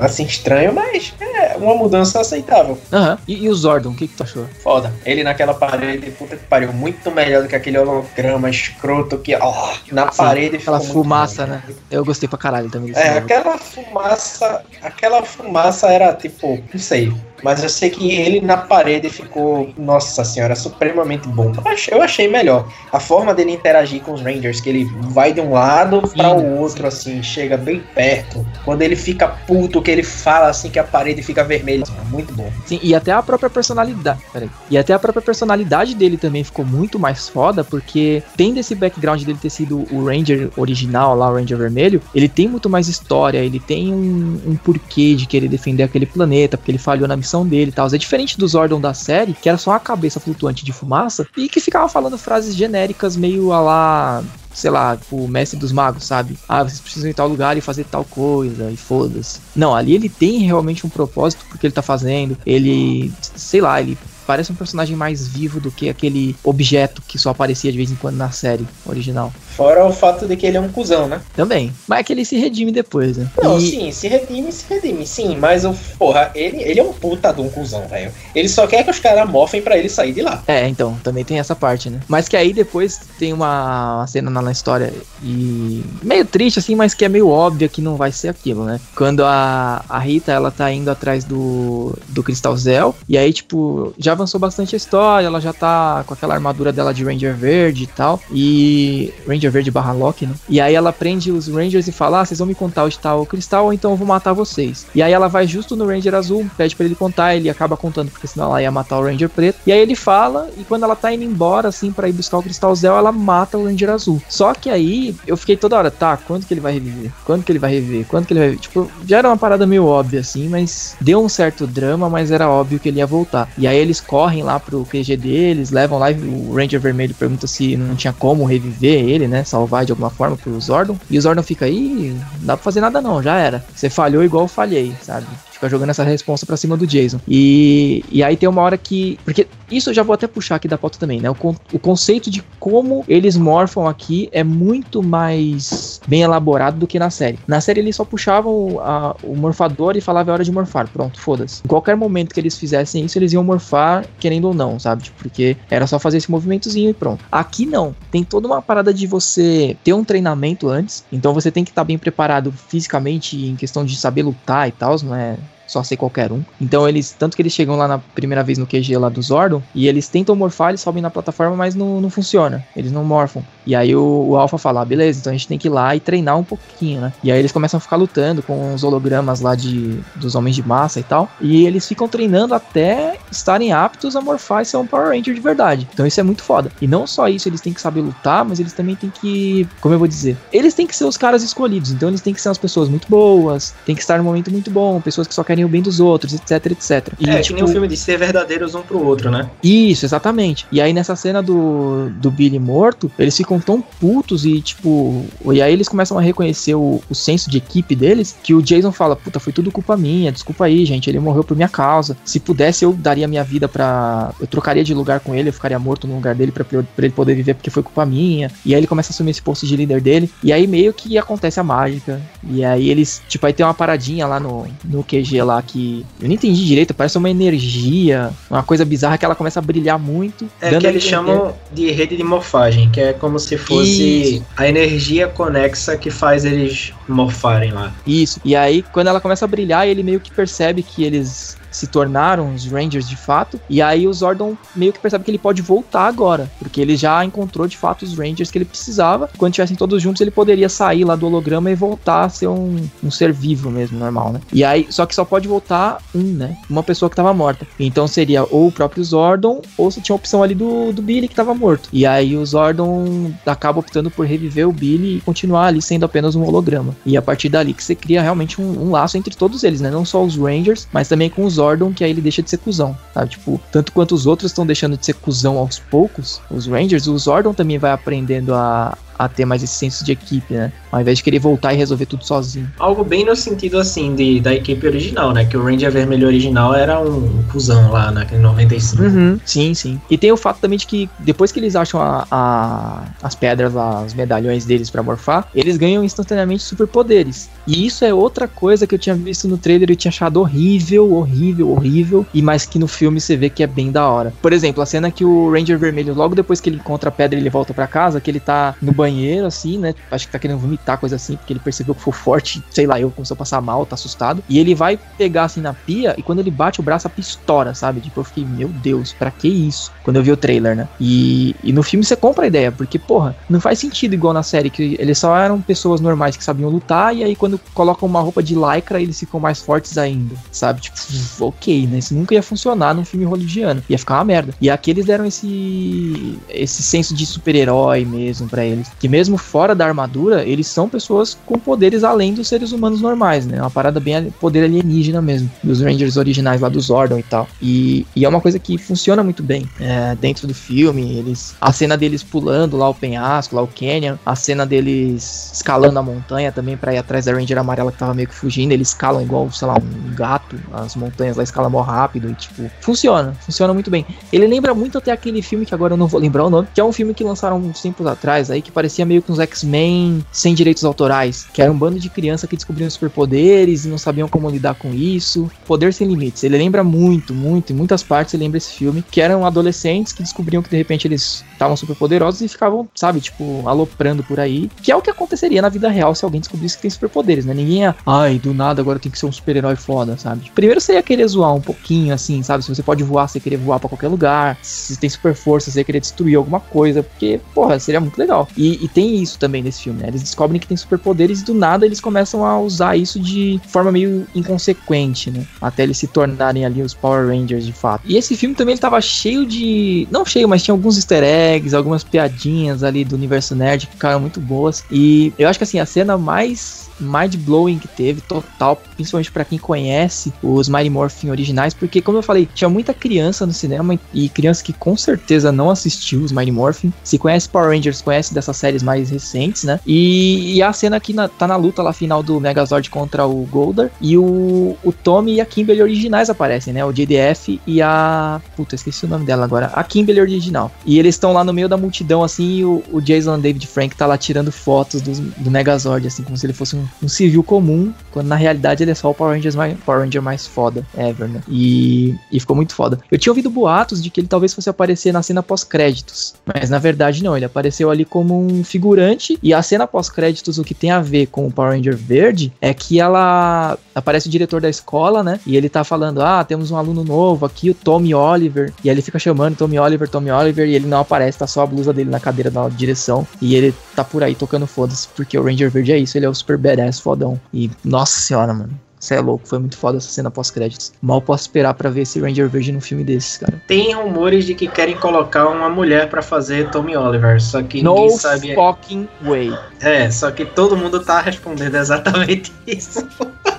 assim estranho, mas uma mudança aceitável. Aham. E, e o Zordon, o que, que tu achou? Foda. Ele naquela parede, puta que pariu, muito muito melhor do que aquele holograma escroto que ó, na Sim, parede aquela fumaça, né? Eu gostei pra caralho também. É, aquela fumaça, aquela fumaça era tipo, não sei, mas eu sei que ele na parede ficou, nossa senhora, supremamente bom. Eu achei, eu achei melhor. A forma dele interagir com os Rangers, que ele vai de um lado para o outro, assim, chega bem perto. Quando ele fica puto, que ele fala assim que a parede fica vermelha. Muito bom. Sim, e até a própria personalidade. Peraí. E até a própria personalidade dele também ficou muito mais foda, porque tem desse background dele ter sido o Ranger original, lá, o Ranger vermelho, ele tem muito mais história, ele tem um, um porquê de querer defender aquele planeta, porque ele falhou na missão dele e tal. É diferente do Zordon da série, que era só uma cabeça flutuante de fumaça e que ficava falando frases genéricas meio a lá sei lá, o mestre dos magos, sabe? Ah, vocês precisam ir tal lugar e fazer tal coisa, e foda-se. Não, ali ele tem realmente um propósito porque ele tá fazendo. Ele, sei lá, ele parece um personagem mais vivo do que aquele objeto que só aparecia de vez em quando na série original. Fora o fato de que ele é um cuzão, né? Também. Mas é que ele se redime depois, né? Não, e... sim, se redime, se redime, sim. Mas, o, porra, ele, ele é um puta de um cuzão, velho. Ele só quer que os caras mofem pra ele sair de lá. É, então, também tem essa parte, né? Mas que aí depois tem uma, cena na, história e... Meio triste, assim, mas que é meio óbvia que não vai ser aquilo, né? Quando a, a Rita, ela tá indo atrás do, do Cristal Zel, e aí, tipo, já avançou bastante a história, ela já tá com aquela armadura dela de Ranger Verde e tal, e... Ranger Verde barra Loki, né? E aí ela prende os Rangers e fala: Ah, vocês vão me contar onde tá o cristal, ou então eu vou matar vocês. E aí ela vai justo no Ranger azul, pede para ele contar, ele acaba contando, porque senão ela ia matar o Ranger preto. E aí ele fala, e quando ela tá indo embora, assim, para ir buscar o cristal Zel, ela mata o Ranger azul. Só que aí eu fiquei toda hora, tá, quando que ele vai reviver? Quando que ele vai reviver? Quando que ele vai reviver? Tipo, já era uma parada meio óbvia, assim, mas deu um certo drama, mas era óbvio que ele ia voltar. E aí eles correm lá pro QG deles, levam lá e o Ranger vermelho pergunta se não tinha como reviver ele, né? Salvar de alguma forma pro Zordon. E o Zordon fica aí, não dá pra fazer nada não, já era. Você falhou igual eu falhei, sabe? Jogando essa resposta pra cima do Jason. E, e aí tem uma hora que. Porque isso eu já vou até puxar aqui da pauta também, né? O, con o conceito de como eles morfam aqui é muito mais bem elaborado do que na série. Na série eles só puxavam a, o morfador e falavam a hora de morfar. Pronto, foda-se. Em qualquer momento que eles fizessem isso, eles iam morfar, querendo ou não, sabe? Tipo, porque era só fazer esse movimentozinho e pronto. Aqui não. Tem toda uma parada de você ter um treinamento antes. Então você tem que estar tá bem preparado fisicamente em questão de saber lutar e tal, não é só ser qualquer um. Então eles, tanto que eles chegam lá na primeira vez no QG lá do Zordon, e eles tentam morfar, eles sobem na plataforma, mas não, não funciona. Eles não morfam. E aí o, o Alpha fala, ah, beleza, então a gente tem que ir lá e treinar um pouquinho, né? E aí eles começam a ficar lutando com os hologramas lá de, dos homens de massa e tal. E eles ficam treinando até estarem aptos a morfar e ser um Power Ranger de verdade. Então isso é muito foda. E não só isso, eles têm que saber lutar, mas eles também têm que. Como eu vou dizer? Eles têm que ser os caras escolhidos. Então eles têm que ser as pessoas muito boas, tem que estar no momento muito bom, pessoas que só querem o bem dos outros, etc, etc. E, é, tipo, que nem o filme de ser verdadeiros um pro outro, né? Isso, exatamente. E aí nessa cena do, do Billy morto, eles ficam tão putos e, tipo. E aí eles começam a reconhecer o, o senso de equipe deles, que o Jason fala: Puta, foi tudo culpa minha, desculpa aí, gente. Ele morreu por minha causa. Se pudesse, eu daria minha vida pra. Eu trocaria de lugar com ele, eu ficaria morto no lugar dele pra, pra ele poder viver, porque foi culpa minha. E aí ele começa a assumir esse posto de líder dele. E aí meio que acontece a mágica. E aí eles, tipo, aí tem uma paradinha lá no, no QG lá que eu não entendi direito, parece uma energia, uma coisa bizarra que ela começa a brilhar muito. É que eles chamam de rede de morfagem, que é como se fosse Isso. a energia conexa que faz eles morfarem lá. Isso. E aí, quando ela começa a brilhar, ele meio que percebe que eles se tornaram os Rangers de fato. E aí o Zordon meio que percebe que ele pode voltar agora, porque ele já encontrou de fato os Rangers que ele precisava. Quando estivessem todos juntos, ele poderia sair lá do holograma e voltar a ser um, um ser vivo mesmo, normal, né? E aí, só que só pode voltar um, né? Uma pessoa que tava morta. Então seria ou o próprio Zordon, ou se tinha a opção ali do, do Billy que tava morto. E aí o Zordon acaba optando por reviver o Billy e continuar ali sendo apenas um holograma. E a partir dali que você cria realmente um, um laço entre todos eles, né? Não só os Rangers, mas também com os Zordon, que aí ele deixa de ser cuzão, sabe? Tipo, tanto quanto os outros estão deixando de ser cuzão aos poucos, os Rangers, o Zordon também vai aprendendo a, a ter mais esse senso de equipe, né? Ao invés de querer voltar e resolver tudo sozinho. Algo bem no sentido, assim, de, da equipe original, né? Que o Ranger Vermelho original era um cuzão lá naquele 95. Uhum, sim, sim. E tem o fato também de que depois que eles acham a, a, as pedras lá, os medalhões deles para morfar, eles ganham instantaneamente superpoderes. E isso é outra coisa que eu tinha visto no trailer e tinha achado horrível, horrível, horrível. E mais que no filme você vê que é bem da hora. Por exemplo, a cena que o Ranger Vermelho, logo depois que ele encontra a pedra e ele volta para casa, que ele tá no banheiro banheiro, assim, né? Acho que tá querendo vomitar, coisa assim, porque ele percebeu que foi forte, sei lá, eu começou a passar mal, tá assustado. E ele vai pegar assim na pia e quando ele bate o braço, a pistola, sabe? Tipo, eu fiquei, meu Deus, pra que isso? Quando eu vi o trailer, né? E, e no filme você compra a ideia, porque, porra, não faz sentido igual na série, que eles só eram pessoas normais que sabiam lutar, e aí quando colocam uma roupa de lycra, eles ficam mais fortes ainda, sabe? Tipo, ok, né? Isso nunca ia funcionar num filme hollywoodiano. Ia ficar uma merda. E aqui eles deram esse, esse senso de super-herói mesmo para eles. Que mesmo fora da armadura, eles são pessoas com poderes além dos seres humanos normais, né? Uma parada bem poder alienígena mesmo, dos Rangers originais lá do Zordon e tal. E, e é uma coisa que funciona muito bem é, dentro do filme. Eles, a cena deles pulando lá o penhasco, lá o canyon, a cena deles escalando a montanha também para ir atrás da Ranger amarela que tava meio que fugindo, eles escalam igual, sei lá, um gato, as montanhas lá escalam mó rápido e tipo, funciona, funciona muito bem. Ele lembra muito até aquele filme que agora eu não vou lembrar o nome, que é um filme que lançaram uns tempos atrás aí que parecia meio que uns X-Men sem direitos autorais, que era um bando de criança que descobriam superpoderes e não sabiam como lidar com isso. Poder sem limites. Ele lembra muito, muito, em muitas partes ele lembra esse filme, que eram adolescentes que descobriam que de repente eles estavam super poderosos e ficavam, sabe, tipo, aloprando por aí, que é o que aconteceria na vida real se alguém descobrisse que tem superpoderes, né? Ninguém ia, ai, do nada agora tem que ser um super-herói foda, sabe? Primeiro você ia querer zoar um pouquinho, assim, sabe? Se você pode voar, você ia querer voar para qualquer lugar. Se tem super força, você ia querer destruir alguma coisa, porque, porra, seria muito legal. E, e tem isso também nesse filme, né? Eles descobrem que tem superpoderes e do nada eles começam a usar isso de forma meio inconsequente, né? Até eles se tornarem ali os Power Rangers de fato. E esse filme também ele tava cheio de. Não cheio, mas tinha alguns easter eggs, algumas piadinhas ali do universo nerd que ficaram muito boas. E eu acho que assim, a cena mais mind-blowing que teve, total, principalmente para quem conhece os Mighty Morphin originais, porque como eu falei, tinha muita criança no cinema e criança que com certeza não assistiu os Mighty Morphin. Se conhece Power Rangers, conhece dessas séries mais recentes, né? E, e a cena que na, tá na luta lá final do Megazord contra o Goldar e o, o Tommy e a Kimberly originais aparecem, né? O JDF e a. Puta, esqueci o nome dela agora. A Kimberly original. E eles estão lá no meio da multidão, assim, e o, o Jason David Frank tá lá tirando fotos do, do Megazord, assim, como se ele fosse um, um, civil comum, quando na realidade ele é só o Power, Rangers mais, Power Ranger mais foda ever, né? E, e ficou muito foda. Eu tinha ouvido boatos de que ele talvez fosse aparecer na cena pós-créditos, mas na verdade não, ele apareceu ali como um figurante, e a cena pós-créditos, o que tem a ver com o Power Ranger verde, é que ela aparece o diretor da escola, né? E ele tá falando: Ah, temos um aluno novo aqui, o Tommy Oliver. E aí ele fica chamando Tommy Oliver, Tommy Oliver, e ele não aparece, tá só a blusa dele na cadeira da direção. E ele tá por aí tocando foda-se, porque o Ranger Verde é isso, ele é o super badass fodão. E nossa senhora, mano. Você é louco, foi muito foda essa cena pós-créditos. Mal posso esperar para ver esse Ranger Verde num filme desses, cara. Tem rumores de que querem colocar uma mulher para fazer Tommy Oliver, só que no ninguém sabe. fucking way. É, só que todo mundo tá respondendo exatamente [laughs] isso.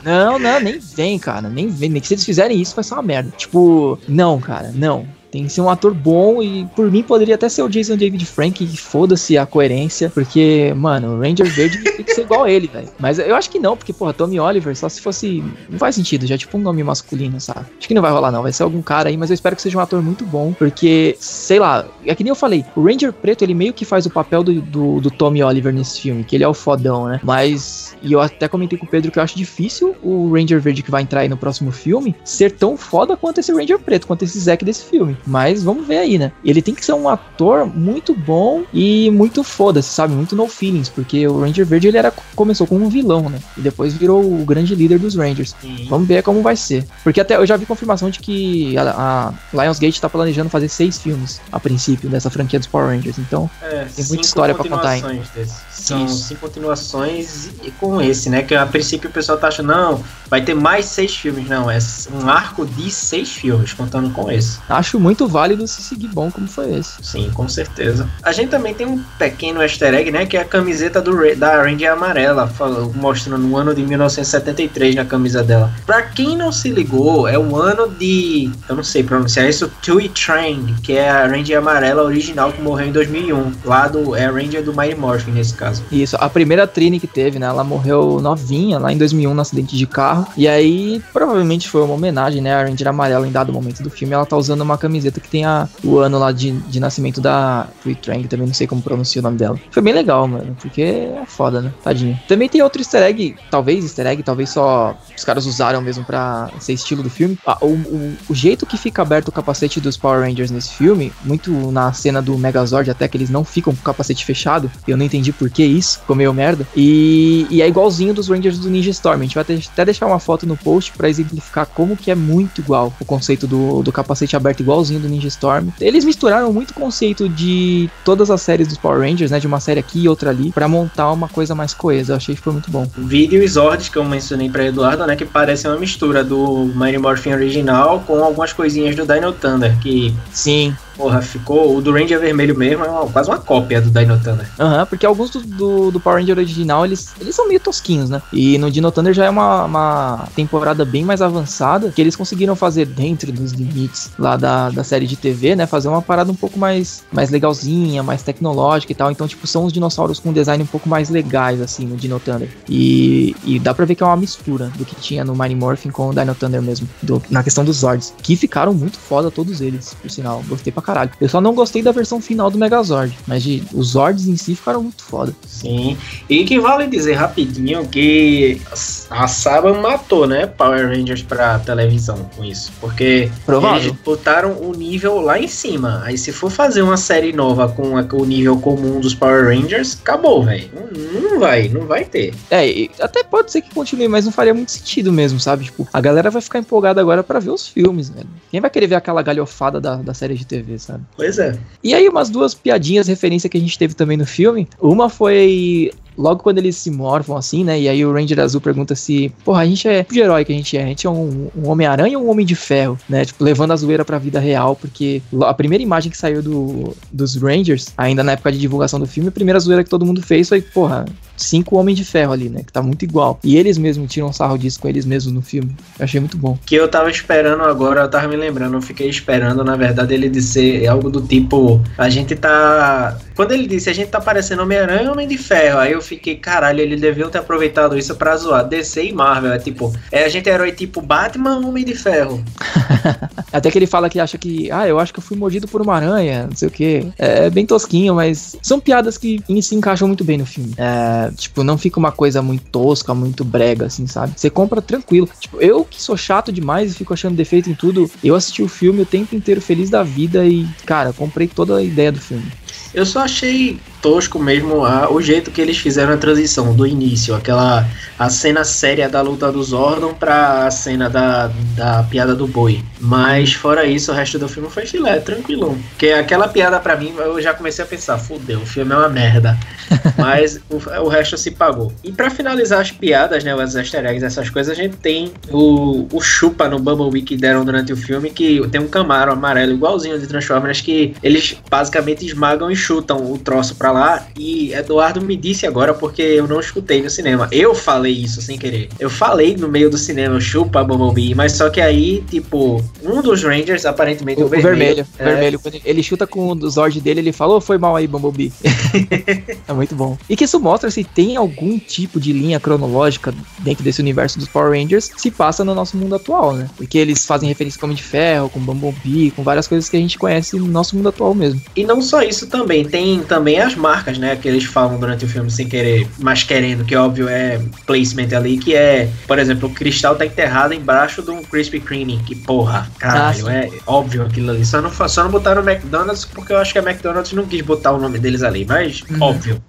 Não, não, nem vem, cara. Nem vem. Nem que se eles fizerem isso, vai ser uma merda. Tipo, não, cara, não. Tem que ser um ator bom e por mim poderia até ser o Jason David Frank, foda-se a coerência, porque, mano, o Ranger Verde [laughs] tem que ser igual ele, velho. Mas eu acho que não, porque, porra, Tommy Oliver, só se fosse. Não faz sentido, já é tipo um nome masculino, sabe? Acho que não vai rolar, não. Vai ser algum cara aí, mas eu espero que seja um ator muito bom, porque, sei lá, é que nem eu falei, o Ranger Preto, ele meio que faz o papel do, do, do Tommy Oliver nesse filme, que ele é o fodão, né? Mas. E eu até comentei com o Pedro que eu acho difícil o Ranger Verde que vai entrar aí no próximo filme ser tão foda quanto esse Ranger Preto, quanto esse Zack desse filme. Mas vamos ver aí, né? Ele tem que ser um ator muito bom e muito foda-se, sabe? Muito no feelings, porque o Ranger Verde ele era, começou como um vilão, né? E depois virou o grande líder dos Rangers. Sim. Vamos ver como vai ser. Porque até eu já vi confirmação de que a, a Lionsgate tá planejando fazer seis filmes a princípio dessa franquia dos Power Rangers. Então é, tem muita história para contar ainda. São Isso. cinco continuações e com esse, né? Que a princípio o pessoal tá achando, não, vai ter mais seis filmes. Não, é um arco de seis filmes, contando com esse. Acho muito válido se seguir bom como foi esse. Sim, com certeza. A gente também tem um pequeno easter egg, né? Que é a camiseta do, da Ranger amarela, mostrando o ano de 1973 na camisa dela. Pra quem não se ligou, é o ano de. Eu não sei pronunciar isso, Tui Trang, que é a Ranger amarela original que morreu em 2001. Lá do. É a Ranger do Mighty Morphin nesse caso. Isso, a primeira Trini que teve, né? Ela morreu novinha lá em 2001 no acidente de carro. E aí, provavelmente foi uma homenagem, né? A Ranger amarela em dado momento do filme. Ela tá usando uma camiseta que tem a, o ano lá de, de nascimento da Free Trang. Também não sei como pronuncia o nome dela. Foi bem legal, mano. Porque é foda, né? Tadinho. Também tem outro easter egg, talvez easter egg, talvez só os caras usaram mesmo pra ser estilo do filme. Ah, o, o, o jeito que fica aberto o capacete dos Power Rangers nesse filme, muito na cena do Megazord, até que eles não ficam com o capacete fechado. Eu não entendi por que isso, meio merda. E, e é igualzinho dos Rangers do Ninja Storm. A gente vai até deixar uma foto no post para exemplificar como que é muito igual o conceito do, do capacete aberto, igualzinho do Ninja Storm. Eles misturaram muito o conceito de todas as séries dos Power Rangers, né? De uma série aqui e outra ali, para montar uma coisa mais coesa. Eu achei que foi muito bom. Vídeo e Zords, que eu mencionei pra Eduardo, né? Que parece uma mistura do Mighty Morphin original com algumas coisinhas do Dino Thunder. Que sim Porra, ficou. O do Ranger Vermelho mesmo é uma, quase uma cópia do Dino Thunder. Aham, uhum, porque alguns do, do, do, Power Ranger original, eles, eles são meio tosquinhos, né? E no Dino Thunder já é uma, uma temporada bem mais avançada, que eles conseguiram fazer dentro dos limites lá da, da série de TV, né? Fazer uma parada um pouco mais, mais legalzinha, mais tecnológica e tal. Então, tipo, são os dinossauros com design um pouco mais legais, assim, no Dino Thunder. E, e dá pra ver que é uma mistura do que tinha no Mighty Morphin com o Dino Thunder mesmo, do, na questão dos Zords, que ficaram muito foda todos eles, por sinal. Gostei pra caralho. Eu só não gostei da versão final do Megazord, mas de, os Zords em si ficaram muito foda. Sim, e que vale dizer rapidinho que a Saba matou, né, Power Rangers pra televisão com isso, porque Provável. eles botaram o nível lá em cima. Aí se for fazer uma série nova com a, o nível comum dos Power Rangers, acabou, velho. Não, não, vai, não vai ter. É, até pode ser que continue, mas não faria muito sentido mesmo, sabe? Tipo, a galera vai ficar empolgada agora para ver os filmes, velho. Quem vai querer ver aquela galhofada da, da série de TV, sabe? Pois é. E aí, umas duas piadinhas, referência que a gente teve também no filme. Uma foi logo quando eles se morvam assim, né? E aí o Ranger Azul pergunta se, porra, a gente é que herói que a gente é? A gente é um, um Homem-Aranha ou um Homem de Ferro, né? Tipo, levando a zoeira pra vida real, porque a primeira imagem que saiu do, dos Rangers, ainda na época de divulgação do filme, a primeira zoeira que todo mundo fez foi, porra, cinco Homens de Ferro ali, né? Que tá muito igual. E eles mesmos tiram sarro disso com eles mesmos no filme. Eu achei muito bom. Que eu tava esperando agora, eu tava me lembrando, eu fiquei esperando, na verdade, ele dizer algo do tipo, a gente tá. Quando ele disse, a gente tá parecendo Homem-Aranha Homem de Ferro, aí eu fiquei, caralho, eles deviam ter aproveitado isso pra zoar. DC e Marvel, é tipo, é a gente é herói tipo Batman Homem de Ferro. [laughs] Até que ele fala que acha que, ah, eu acho que eu fui mordido por uma aranha, não sei o que. É, é bem tosquinho, mas são piadas que se encaixam muito bem no filme. É, tipo, não fica uma coisa muito tosca, muito brega, assim, sabe? Você compra tranquilo. Tipo, eu que sou chato demais e fico achando defeito em tudo, eu assisti o filme o tempo inteiro feliz da vida e, cara, comprei toda a ideia do filme. Eu só achei tosco mesmo a, o jeito que eles fizeram a transição do início, aquela a cena séria da luta do Zordon pra a cena da, da piada do boi. Mas fora isso, o resto do filme foi filé, tranquilão. Porque aquela piada pra mim, eu já comecei a pensar, fudeu, o filme é uma merda. [laughs] Mas o, o resto se pagou. E para finalizar as piadas, né, os easter eggs, essas coisas, a gente tem o, o chupa no Bumblebee que deram durante o filme, que tem um Camaro amarelo igualzinho de Transformers, que eles basicamente esmagam e chutam o troço pra lá. E Eduardo me disse agora, porque eu não escutei no cinema. Eu falei isso sem querer. Eu falei no meio do cinema, chupa Bumblebee, mas só que aí, tipo, um dos Rangers, aparentemente o, o vermelho. vermelho, é... vermelho. Quando ele chuta com o Zord dele, ele falou, oh, foi mal aí, Bumblebee. [laughs] é muito bom. E que isso mostra se tem algum tipo de linha cronológica dentro desse universo dos Power Rangers se passa no nosso mundo atual, né? Porque eles fazem referência com Homem de Ferro, com Bumblebee, com várias coisas que a gente conhece no nosso mundo atual mesmo. E não só isso também, tem também as marcas, né, que eles falam durante o filme sem querer, mas querendo, que óbvio é placement ali, que é, por exemplo, o cristal tá enterrado embaixo de um Krispy Kreme, que porra, caralho, ah, é óbvio aquilo ali. Só não, só não botaram no McDonald's porque eu acho que a McDonald's não quis botar o nome deles ali, mas uhum. óbvio.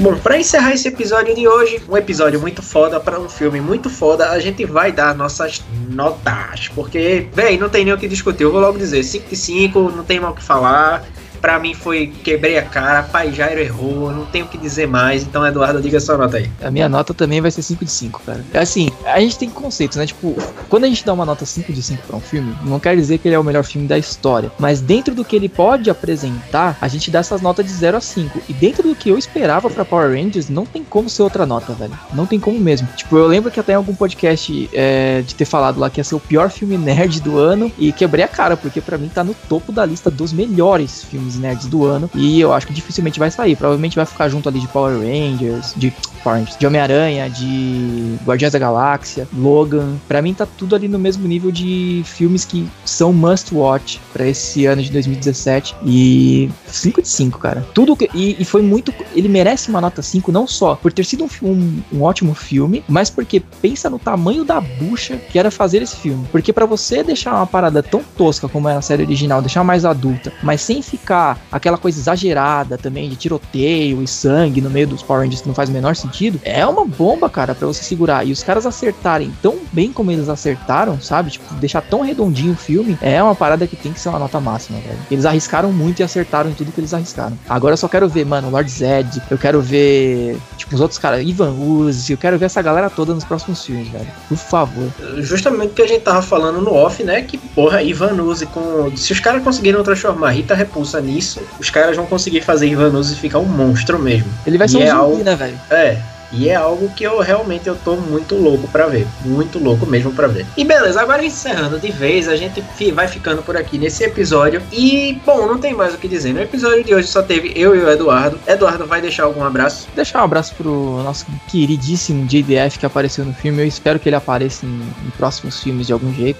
Bom, para encerrar esse episódio de hoje, um episódio muito foda para um filme muito foda, a gente vai dar nossas notas, porque, véi, não tem nem o que discutir. Eu vou logo dizer, 5 de 5, não tem mal o que falar. Pra mim foi quebrei a cara, Pai Jairo errou, não tenho o que dizer mais. Então, Eduardo, diga sua nota aí. A minha nota também vai ser 5 de 5, cara. Assim, a gente tem conceitos, né? Tipo, quando a gente dá uma nota 5 de 5 pra um filme, não quer dizer que ele é o melhor filme da história. Mas dentro do que ele pode apresentar, a gente dá essas notas de 0 a 5. E dentro do que eu esperava pra Power Rangers, não tem como ser outra nota, velho. Não tem como mesmo. Tipo, eu lembro que até em algum podcast é, de ter falado lá que ia ser o pior filme nerd do ano. E quebrei a cara, porque para mim tá no topo da lista dos melhores filmes filmes nerds do ano. E eu acho que dificilmente vai sair. Provavelmente vai ficar junto ali de Power Rangers, de Power Rangers, de Homem-Aranha, de Guardiões da Galáxia, Logan. Para mim tá tudo ali no mesmo nível de filmes que são must watch para esse ano de 2017. E 5 de 5, cara. Tudo que. E, e, foi muito. Ele merece uma nota 5, não só por ter sido um, um, um ótimo filme, mas porque pensa no tamanho da bucha que era fazer esse filme. Porque para você deixar uma parada tão tosca como era a série original, deixar mais adulta, mas sem ficar aquela coisa exagerada também de tiroteio e sangue no meio dos Power Rangers que não faz o menor sentido, é uma bomba, cara, para você segurar. E os caras acertarem tão bem como eles acertaram, sabe? Tipo, deixar tão redondinho o filme, é uma parada que tem que ser uma nota máxima, velho. Eles arriscaram muito e acertaram em tudo que eles arriscaram. Agora eu só quero ver, mano, Lord Zed, eu quero ver, tipo, os outros caras, Ivan Uzi, eu quero ver essa galera toda nos próximos filmes, velho. Por favor. Justamente o que a gente tava falando no off, né? Que, porra, Ivan Uzi com. Se os caras conseguiram transformar Rita Repulsa nisso, os caras vão conseguir fazer Ivan Uzi ficar um monstro mesmo. Ele vai ser e um é zumbi, algo... né, velho? É. E é algo que eu realmente eu tô muito louco para ver, muito louco mesmo para ver. E beleza, agora encerrando de vez, a gente vai ficando por aqui nesse episódio. E bom, não tem mais o que dizer. No episódio de hoje só teve eu e o Eduardo. Eduardo vai deixar algum abraço? Deixar um abraço pro nosso queridíssimo JDF que apareceu no filme. Eu espero que ele apareça em, em próximos filmes de algum jeito.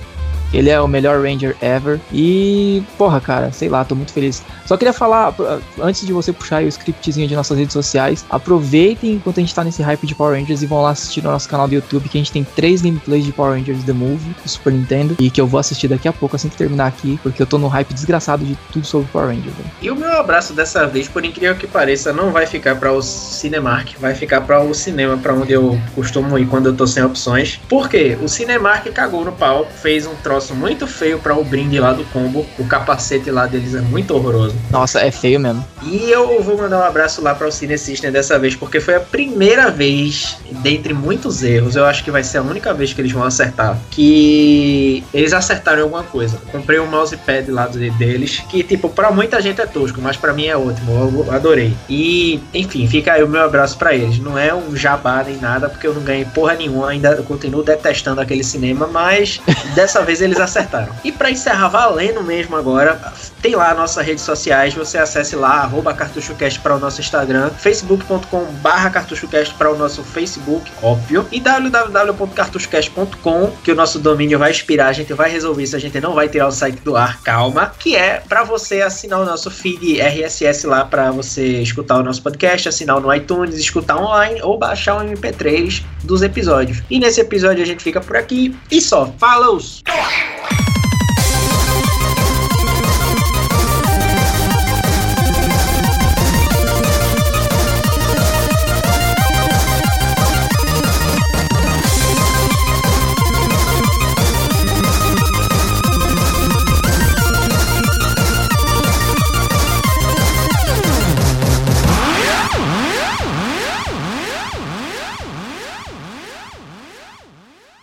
Ele é o melhor Ranger ever. E, porra, cara, sei lá, tô muito feliz. Só queria falar, antes de você puxar o scriptzinho de nossas redes sociais, aproveitem enquanto a gente tá nesse hype de Power Rangers e vão lá assistir no nosso canal do YouTube, que a gente tem três gameplays de Power Rangers The Movie, do Super Nintendo, e que eu vou assistir daqui a pouco, assim que terminar aqui, porque eu tô no hype desgraçado de tudo sobre Power Rangers. E o meu abraço dessa vez, por incrível que pareça, não vai ficar para o Cinemark, vai ficar para o cinema, para onde eu costumo ir quando eu tô sem opções. Por quê? O Cinemark cagou no pau, fez um troço troço muito feio para o brinde lá do combo. O capacete lá deles é muito horroroso. Nossa, é feio mesmo. E eu vou mandar um abraço lá para o Cine System dessa vez, porque foi a primeira vez, dentre muitos erros, eu acho que vai ser a única vez que eles vão acertar, que eles acertaram alguma coisa. comprei um mousepad lá deles, que tipo, para muita gente é tosco, mas para mim é ótimo, eu adorei. E, enfim, fica aí o meu abraço para eles. Não é um jabá nem nada, porque eu não ganhei porra nenhuma, ainda continuo detestando aquele cinema, mas dessa vez eles acertaram. E para encerrar valendo mesmo agora, tem lá nossas redes sociais, você acesse lá, arroba cartuchocast para o nosso Instagram, facebook.com barra cartuchocast para o nosso Facebook, óbvio, e www.cartuchocast.com, que o nosso domínio vai expirar, a gente vai resolver isso, a gente não vai tirar o site do ar, calma, que é para você assinar o nosso feed RSS lá para você escutar o nosso podcast, assinar no iTunes, escutar online ou baixar o MP3 dos episódios. E nesse episódio a gente fica por aqui e só. Falou!